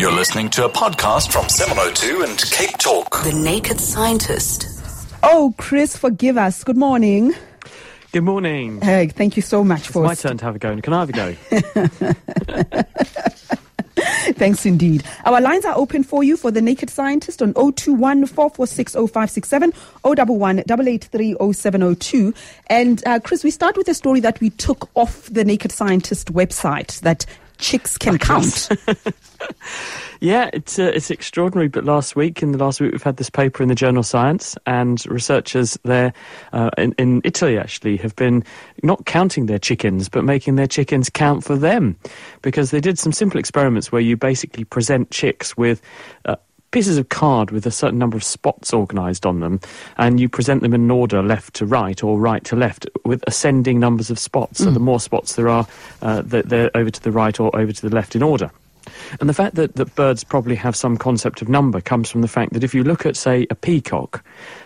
You're listening to a podcast from 702 and Cape Talk. The Naked Scientist. Oh, Chris, forgive us. Good morning. Good morning. Hey, thank you so much It's for my turn to have a go. Can I have a go? Thanks indeed. Our lines are open for you for the Naked Scientist on 021 446 0567 011 883 0702. And uh, Chris, we start with a story that we took off the Naked Scientist website that chicks can count. yeah, it's uh, it's extraordinary. But last week, in the last week, we've had this paper in the journal Science, and researchers there uh, in, in Italy actually have been not counting their chickens, but making their chickens count for them, because they did some simple experiments where you basically present chicks with. Uh, Pieces of card with a certain number of spots organised on them, and you present them in order left to right or right to left with ascending numbers of spots. So the more spots there are, uh, they're over to the right or over to the left in order. And the fact that, that birds probably have some concept of number comes from the fact that if you look at, say, a peacock,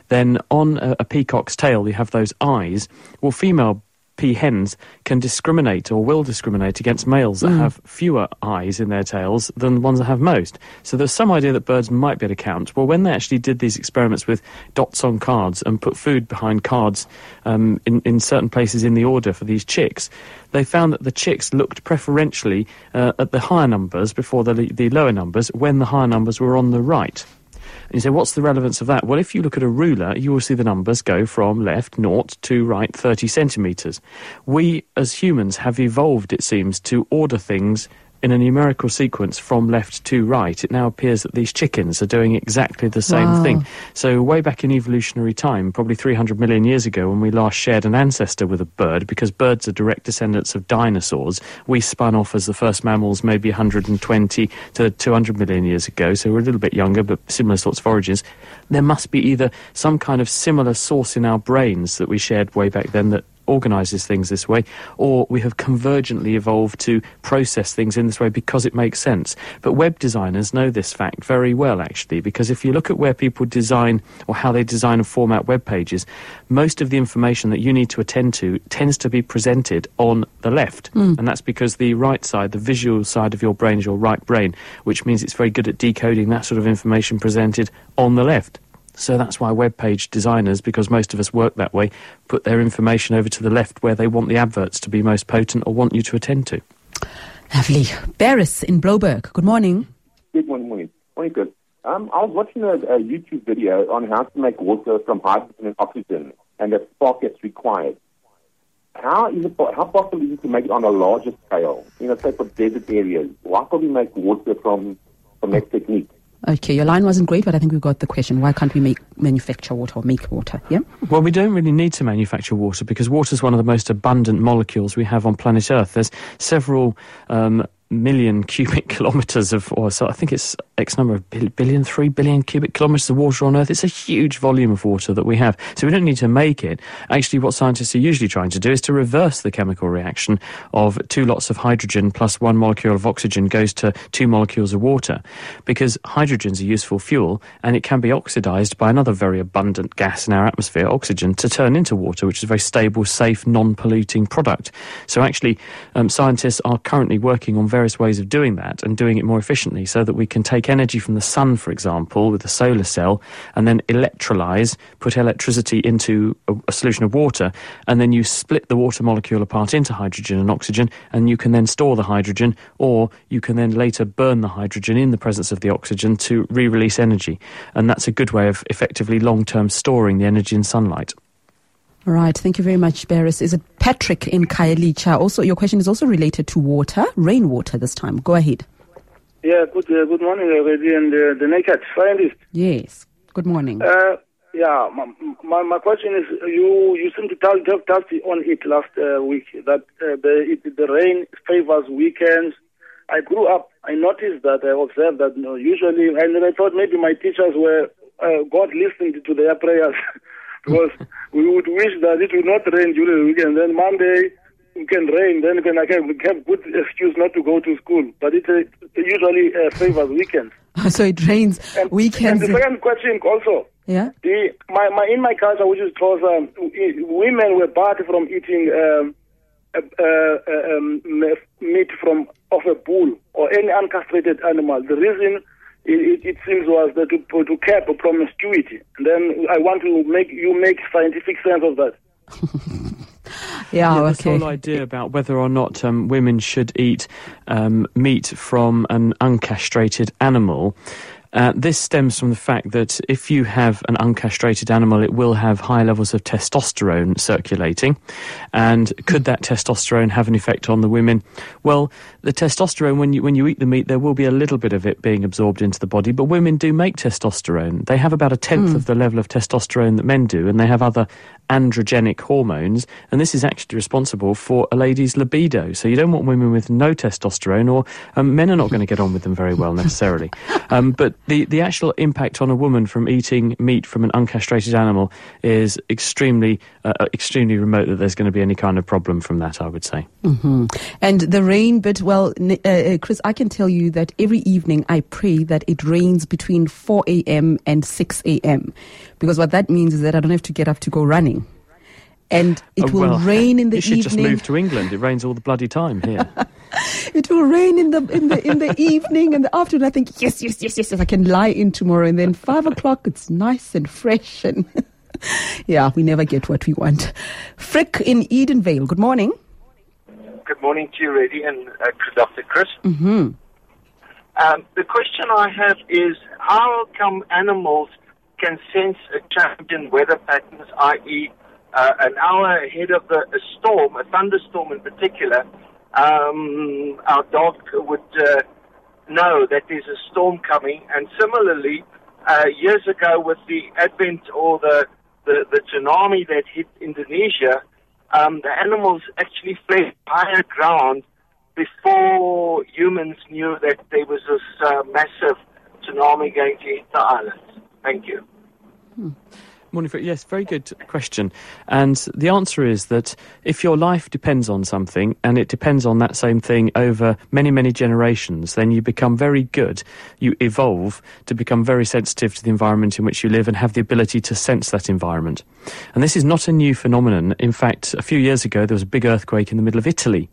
then on a, a peacock's tail you have those eyes. Well, female peahens can discriminate or will discriminate against males that have fewer eyes in their tails than ones that have most. So there's some idea that birds might be able to count. Well, when they actually did these experiments with dots on cards and put food behind cards um, in, in certain places in the order for these chicks, they found that the chicks looked preferentially uh, at the higher numbers before the, the lower numbers when the higher numbers were on the right. And you say, what's the relevance of that? Well, if you look at a ruler, you will see the numbers go from left, naught, to right, 30 centimetres. We, as humans, have evolved, it seems, to order things in a numerical sequence from left to right. It now appears that these chickens are doing exactly the same Wow. thing. So, way back in evolutionary time, probably 300 million years ago, when we last shared an ancestor with a bird, because birds are direct descendants of dinosaurs, we spun off as the first mammals maybe 120 to 200 million years ago. So, we're a little bit younger, but similar sorts of origins. There must be either some kind of similar source in our brains that we shared way back then that organises things this way, or we have convergently evolved to process things in this way because it makes sense. But web designers know this fact very well, actually, because if you look at where people design or how they design and format web pages, most of the information that you need to attend to tends to be presented on the left. Hmm. And that's because the right side, the visual side of your brain, is your right brain, which means it's very good at decoding that sort of information presented on the left. So that's why web page designers, because most of us work that way, put their information over to the left where they want the adverts to be most potent or want you to attend to. Lovely. Barris in Blouberg. Good morning. Good morning, morning. Morning, good. Um, I was watching a, a YouTube video on how to make water from hydrogen and oxygen, and the spark gets required. How is it? How possible is it to make it on a larger scale? You know, say for desert areas. Why can't we make water from from that technique? Okay, your line wasn't great, but I think we got the question. Why can't we make manufacture water or make water? Yeah? Well, we don't really need to manufacture water because water is one of the most abundant molecules we have on planet Earth. There's several um, million cubic kilometres of, or so I think it's X number of bil- billion, three billion cubic kilometres of water on Earth. It's a huge volume of water that we have. So we don't need to make it. Actually, what scientists are usually trying to do is to reverse the chemical reaction of two lots of hydrogen plus one molecule of oxygen goes to two molecules of water. Because hydrogen's a useful fuel and it can be oxidized by another very abundant gas in our atmosphere, oxygen, to turn into water, which is a very stable, safe, non polluting product. So actually, um, scientists are currently working on various ways of doing that and doing it more efficiently so that we can take energy from the sun, for example, with a solar cell, and then electrolyze, put electricity into a, a solution of water, and then you split the water molecule apart into hydrogen and oxygen, and you can then store the hydrogen, or you can then later burn the hydrogen in the presence of the oxygen to re release energy. And that's a good way of effectively long term storing the energy in sunlight. All right. Thank you very much, Barris. Is it Patrick in Khayelitsha? Also, your question is also related to water, rainwater this time. Go ahead. Yeah, good uh, good morning, everybody, and uh, the naked scientist. Yes. Good morning. Uh, yeah, my, my, my question is, you you seem to tell just touched on it last uh, week that uh, the it, the rain favors weekends. I grew up. I noticed that. I observed that you know, usually, and I thought maybe my teachers were uh, God listened to their prayers because we would wish that it would not rain during the weekend. Then Monday it can rain, then can I can have good excuse not to go to school. But it, uh, usually uh, favors weekends. so it rains And, weekends. And the second question also. yeah. The, my, my, in my culture, which is Xhosa, um, women were barred from eating um, uh, uh, um, meat from of a bull or any uncastrated animal. The reason it, it, it seems was that to, to curb promiscuity. And then I want to make you make scientific sense of that. Yeah. Yeah, this okay. whole idea about whether or not um, women should eat um, meat from an uncastrated animal. Uh, this stems from the fact that if you have an uncastrated animal, it will have high levels of testosterone circulating. And could that testosterone have an effect on the women? Well, the testosterone, when you, when you eat the meat, there will be a little bit of it being absorbed into the body, but women do make testosterone. They have about a tenth of the level of testosterone that men do, and they have other androgenic hormones, and this is actually responsible for a lady's libido. So you don't want women with no testosterone, or um, men are not going to get on with them very well necessarily. Um, but the, the actual impact on a woman from eating meat from an uncastrated animal is extremely uh, uh, extremely remote. That there's going to be any kind of problem from that, I would say. hmm And the rain bit, well, uh, uh, Chris, I can tell you that every evening I pray that it rains between 4 a.m. and 6 a.m. Because what that means is that I don't have to get up to go running. And it Oh, will well, rain in the evening. you should just move to England. It rains all the bloody time here. It will rain in the in the in the evening and the afternoon. I think yes, yes, yes, yes, yes. I can lie in tomorrow, and then five o'clock it's nice and fresh and yeah, we never get what we want. Frick in Edenvale. Good morning. Good morning to you, Redi, and uh, Dr. Chris. hmm Um, the question I have is how come animals can sense a change in weather patterns, i.e., uh, an hour ahead of a, a storm, a thunderstorm in particular? Um, our dog would uh, know that there's a storm coming, and similarly, uh, years ago with the advent or the, the, the tsunami that hit Indonesia, um, the animals actually fled higher ground before humans knew that there was this uh, massive tsunami going to hit the island. Thank you. Morning, Fred. Yes, very good question. And the answer is that if your life depends on something and it depends on that same thing over many, many generations, then you become very good. You evolve to become very sensitive to the environment in which you live and have the ability to sense that environment. And this is not a new phenomenon. In fact, a few years ago, there was a big earthquake in the middle of Italy.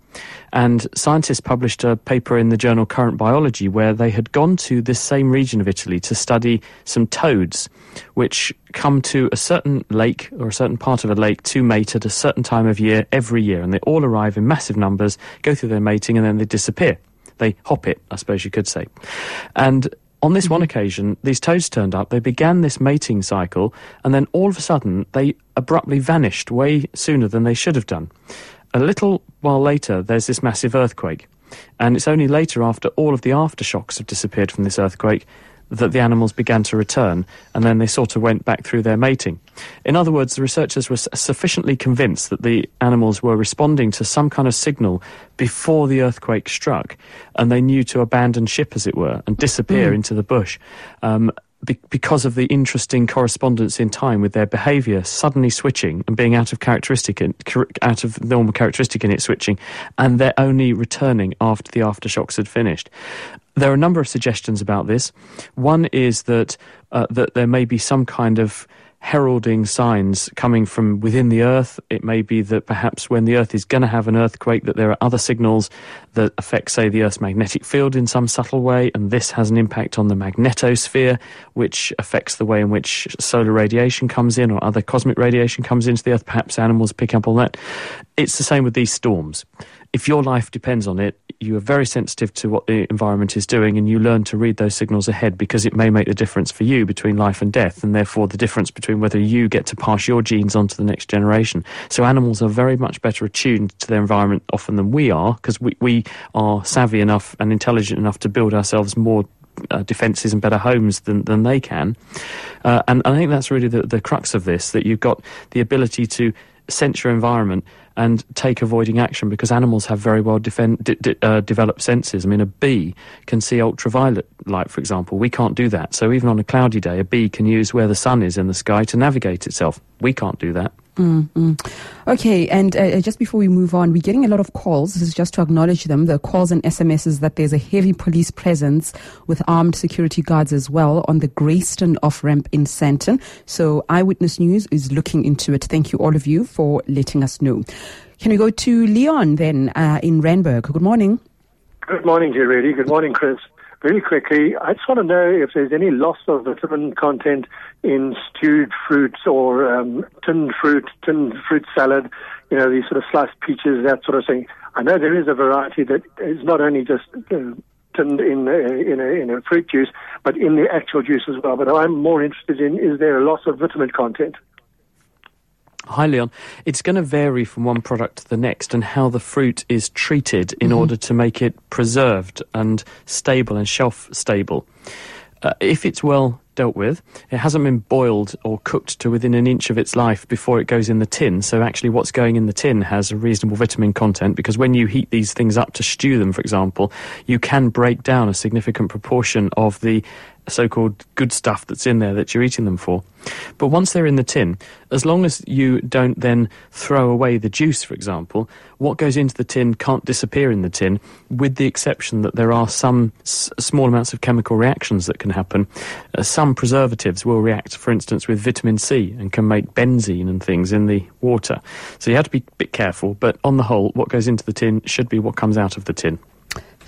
And scientists published a paper in the journal Current Biology where they had gone to this same region of Italy to study some toads, which come to a certain lake or a certain part of a lake to mate at a certain time of year every year. And they all arrive in massive numbers, go through their mating, and then they disappear. They hop it, I suppose you could say. And on this one mm-hmm. occasion, these toads turned up, they began this mating cycle, and then all of a sudden, they abruptly vanished way sooner than they should have done. A little while later, there's this massive earthquake. And it's only later, after all of the aftershocks have disappeared from this earthquake, that the animals began to return, and then they sort of went back through their mating. In other words, the researchers were sufficiently convinced that the animals were responding to some kind of signal before the earthquake struck, and they knew to abandon ship, as it were, and disappear into the bush. Um, be- because of the interesting correspondence in time with their behaviour suddenly switching and being out of characteristic and out of normal characteristic in it switching, and they're only returning after the aftershocks had finished. There are a number of suggestions about this. One is that uh, that there may be some kind of heralding signs coming from within the earth. It may be that perhaps when the earth is going to have an earthquake, that there are other signals that affect, say, the earth's magnetic field in some subtle way, and this has an impact on the magnetosphere, which affects the way in which solar radiation comes in or other cosmic radiation comes into the earth. Perhaps animals pick up on that. It's the same with these storms. If your life depends on it, you are very sensitive to what the environment is doing and you learn to read those signals ahead because it may make the difference for you between life and death and therefore the difference between whether you get to pass your genes on to the next generation. So animals are very much better attuned to their environment often than we are because we, we are savvy enough and intelligent enough to build ourselves more uh, defences and better homes than, than they can. Uh, and I think that's really the, the crux of this that you've got the ability to sense your environment and take avoiding action because animals have very well defend, uh, developed senses. I mean, a bee can see ultraviolet light, for example. We can't do that. So even on a cloudy day, a bee can use where the sun is in the sky to navigate itself. We can't do that. Mm-hmm. Okay, and uh, just before we move on, we're getting a lot of calls. This is just to acknowledge them. The calls and SMSs that there's a heavy police presence with armed security guards as well on the Grayston off ramp in Sandton. So Eyewitness News is looking into it. Thank you, all of you, for letting us know. Can we go to Leon then uh, in Randburg? Good morning. Good morning, Jerry. Good morning, Chris. Very quickly, I just want to know if there's any loss of vitamin content in stewed fruits or um, tinned fruit, tinned fruit salad, you know, these sort of sliced peaches, that sort of thing. I know there is a variety that is not only just uh, tinned in a, in, a, in a fruit juice, but in the actual juice as well. But I'm more interested in is there a loss of vitamin content? Hi, Leon. It's going to vary from one product to the next and how the fruit is treated in mm-hmm. order to make it preserved and stable and shelf stable. Uh, if it's well dealt with, it hasn't been boiled or cooked to within an inch of its life before it goes in the tin. So actually, what's going in the tin has a reasonable vitamin content because when you heat these things up to stew them, for example, you can break down a significant proportion of the so-called good stuff that's in there that you're eating them for. But once they're in the tin, as long as you don't then throw away the juice, for example, what goes into the tin can't disappear in the tin, with the exception that there are some s- small amounts of chemical reactions that can happen. Uh, some preservatives will react, for instance, with vitamin C and can make benzene and things in the water. So you have to be a bit careful, but on the whole, what goes into the tin should be what comes out of the tin.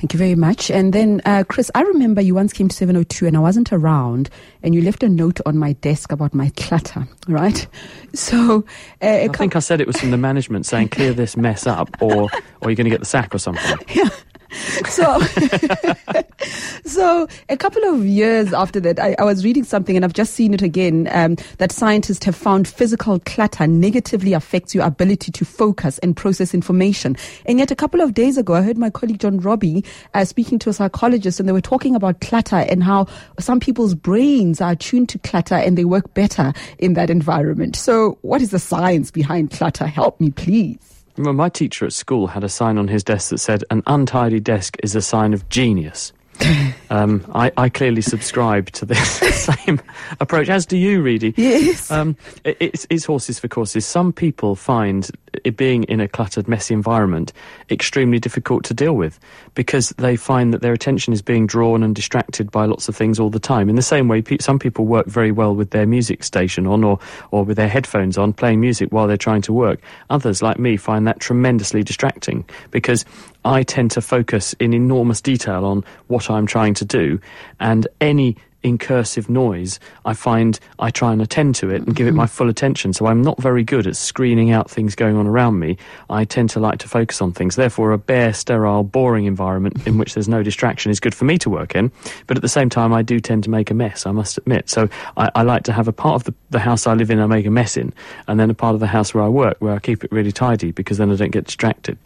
Thank you very much. And then, uh, Chris, I remember you once came to 702 and I wasn't around, and you left a note on my desk about my clutter, right? So, uh, I think I said it was from the management saying, clear this mess up, or, or you're going to get the sack or something. Yeah. So, so a couple of years after that, I, I, was reading something, and I've just seen it again. Um, that scientists have found physical clutter negatively affects your ability to focus and process information. And yet, a couple of days ago, I heard my colleague John Robbie uh, speaking to a psychologist, and they were talking about clutter and how some people's brains are tuned to clutter and they work better in that environment. So, what is the science behind clutter? Help me, please. Well, my teacher at school had a sign on his desk that said, An untidy desk is a sign of genius. um, I, I, clearly subscribe to this same approach, as do you, Reedy. Yes. Um, it, it's, it's, horses for courses. Some people find it being in a cluttered, messy environment extremely difficult to deal with because they find that their attention is being drawn and distracted by lots of things all the time. In the same way, pe- some people work very well with their music station on or, or with their headphones on, playing music while they're trying to work. Others, like me, find that tremendously distracting because I tend to focus in enormous detail on what I'm trying to do, and any incursive noise, I find I try and attend to it and give it my full attention. So I'm not very good at screening out things going on around me. I tend to like to focus on things. Therefore, a bare, sterile, boring environment in which there's no distraction is good for me to work in. But at the same time, I do tend to make a mess, I must admit. So I, I like to have a part of the, the house I live in I make a mess in, and then a part of the house where I work where I keep it really tidy because then I don't get distracted.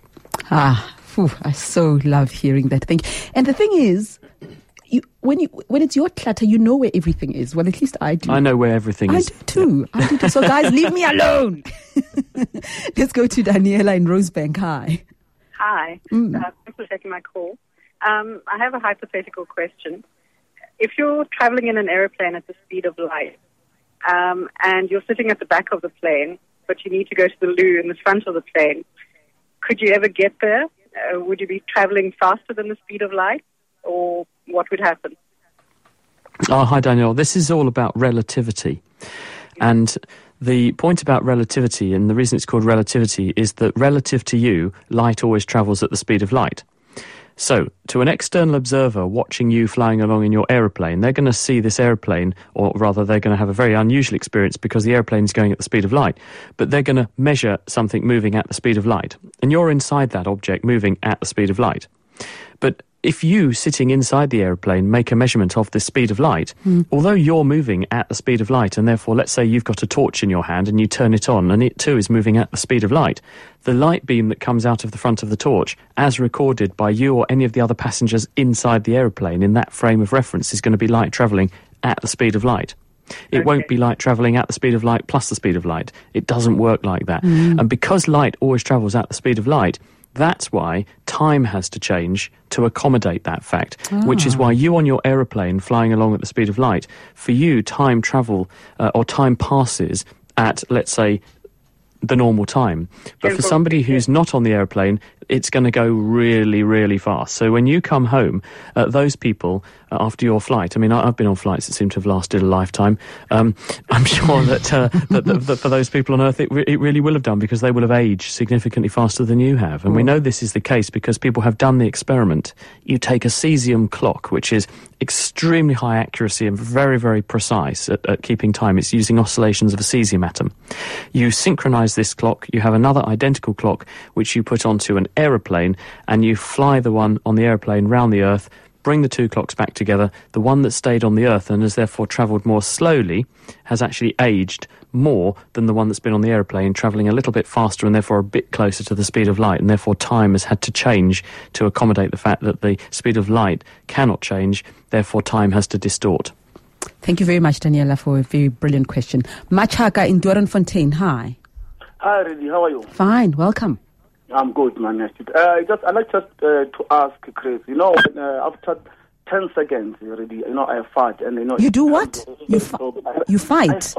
Ah, I so love hearing that thing. And the thing is, you, when you when it's your clutter, you know where everything is. Well, at least I do. I know where everything I is. Do too. I do too. So, guys, leave me alone. Let's go to Daniela in Rosebank. Hi. Hi. Mm. Uh, thanks for taking my call. Um, I have a hypothetical question. If you're traveling in an aeroplane at the speed of light, um, and you're sitting at the back of the plane, but you need to go to the loo in the front of the plane, could you ever get there? Uh, would you be traveling faster than the speed of light, or what would happen? Oh, hi, Daniel. This is all about relativity. And the point about relativity, and the reason it's called relativity, is that relative to you, light always travels at the speed of light. So, to an external observer watching you flying along in your aeroplane, they're going to see this aeroplane, or rather, they're going to have a very unusual experience because the aeroplane is going at the speed of light. But they're going to measure something moving at the speed of light. And you're inside that object moving at the speed of light. But if you sitting inside the aeroplane make a measurement of the speed of light, hmm. although you're moving at the speed of light, and therefore, let's say you've got a torch in your hand and you turn it on, and it too is moving at the speed of light, the light beam that comes out of the front of the torch, as recorded by you or any of the other passengers inside the aeroplane in that frame of reference, is going to be light travelling at the speed of light. It won't be light travelling at the speed of light plus the speed of light. It doesn't work like that. Hmm. And because light always travels at the speed of light, that's why time has to change to accommodate that fact, which is why you on your aeroplane flying along at the speed of light, for you, time travel uh, or time passes at, let's say, the normal time. But for somebody who's not on the aeroplane, it's going to go really, really fast. So when you come home, uh, those people uh, after your flight, I mean, I, I've been on flights that seem to have lasted a lifetime. Um, I'm sure that, uh, that, that, that for those people on Earth, it, re- it really will have done because they will have aged significantly faster than you have. And we know this is the case because people have done the experiment. You take a cesium clock, which is extremely high accuracy and very, very precise at, at keeping time. It's using oscillations of a cesium atom. You synchronize this clock, you have another identical clock which you put onto an aeroplane and you fly the one on the aeroplane round the Earth. Bring the two clocks back together. The one that stayed on the Earth and has therefore travelled more slowly has actually aged more than the one that's been on the aeroplane, travelling a little bit faster and therefore a bit closer to the speed of light. And therefore, time has had to change to accommodate the fact that the speed of light cannot change. Therefore, time has to distort. Thank you very much, Daniela, for a very brilliant question. Machaka in Doornfontein. Hi. Hi, Redi. How are you? Fine. Welcome. I'm good, man. Uh, just I'd like just uh, to ask Chris. You know, when, uh, after ten seconds, already, you know, I fart, and you know. You do what? You fi- you fight?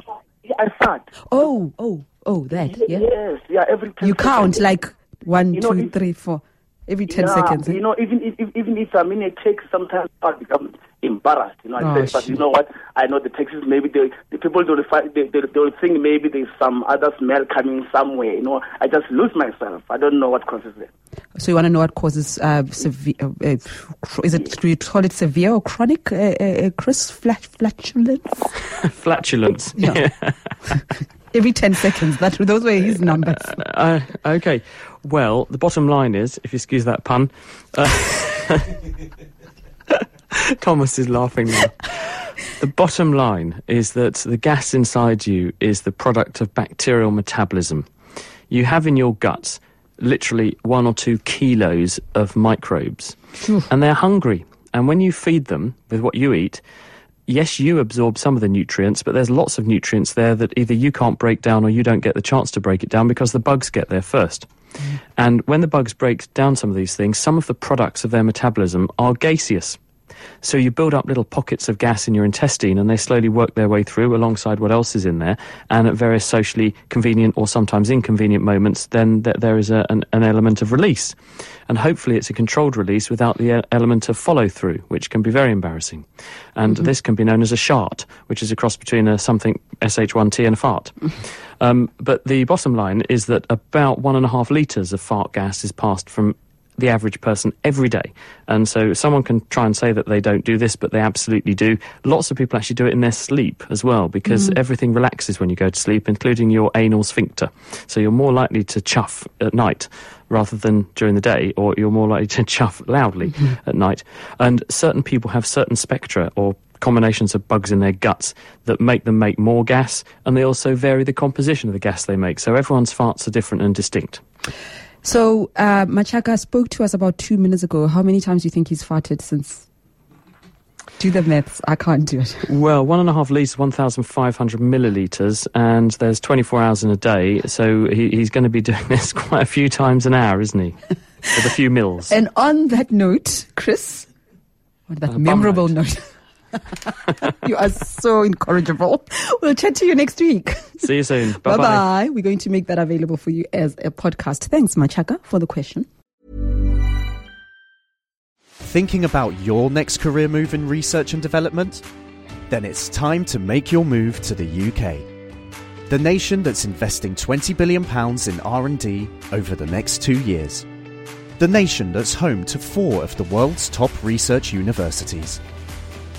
Yeah, I fart. Oh, oh, oh, that. Yeah. Yes, yeah. Every You count seconds. like one, You know, two, if- three, four. Every ten yeah, seconds. eh? You know, even if, even if I'm in a sometimes I become embarrassed. You know, I Oh, say, but shit. you know what? I know the taxis. Maybe they, the people don't find, they, they they'll think maybe there's some other smell coming somewhere. You know, I just lose myself. I don't know what causes it. So you want to know what causes uh, severe? Uh, uh, is it do you call it severe or chronic? Uh, uh, uh, Chris flat, flatulence. Flatulence. Yeah. Every ten seconds. That those were his numbers. Uh, okay. Well, the bottom line is, if you excuse that pun, uh, Thomas is laughing now. The bottom line is that the gas inside you is the product of bacterial metabolism. You have in your guts literally one or two kilos of microbes, and they're hungry. And when you feed them with what you eat, yes, you absorb some of the nutrients, but there's lots of nutrients there that either you can't break down or you don't get the chance to break it down because the bugs get there first. Mm. And when the bugs break down some of these things, some of the products of their metabolism are gaseous. So you build up little pockets of gas in your intestine and they slowly work their way through alongside what else is in there. And at various socially convenient or sometimes inconvenient moments, then th- there is a, an, an element of release. And hopefully it's a controlled release without the uh, element of follow through, which can be very embarrassing. And this can be known as a shart, which is a cross between a something SH1T and a fart. Um, but the bottom line is that about one and a half litres of fart gas is passed from the average person every day. And so someone can try and say that they don't do this, but they absolutely do. Lots of people actually do it in their sleep as well, because mm. everything relaxes when you go to sleep, including your anal sphincter. So you're more likely to chuff at night rather than during the day, or you're more likely to chuff loudly mm-hmm. at night. And certain people have certain spectra or combinations of bugs in their guts that make them make more gas, and they also vary the composition of the gas they make. So everyone's farts are different and distinct. So uh, Machaka spoke to us about two minutes ago. How many times do you think he's farted since? Do the maths. I can't do it. Well, one and a half litres, 1,500 millilitres, and there's 24 hours in a day, so he, he's going to be doing this quite a few times an hour, isn't he? With a few mils. And on that note, Chris, on that bum memorable note, you are so incorrigible. We'll chat to you next week. See you soon. Bye Bye-bye. We're going to make that available for you as a podcast. Thanks, Machaka, for the question. Thinking about your next career move in research and development? Then it's time to make your move to the UK. The nation that's investing 20 billion pounds in R&D over the next 2 years. The nation that's home to 4 of the world's top research universities.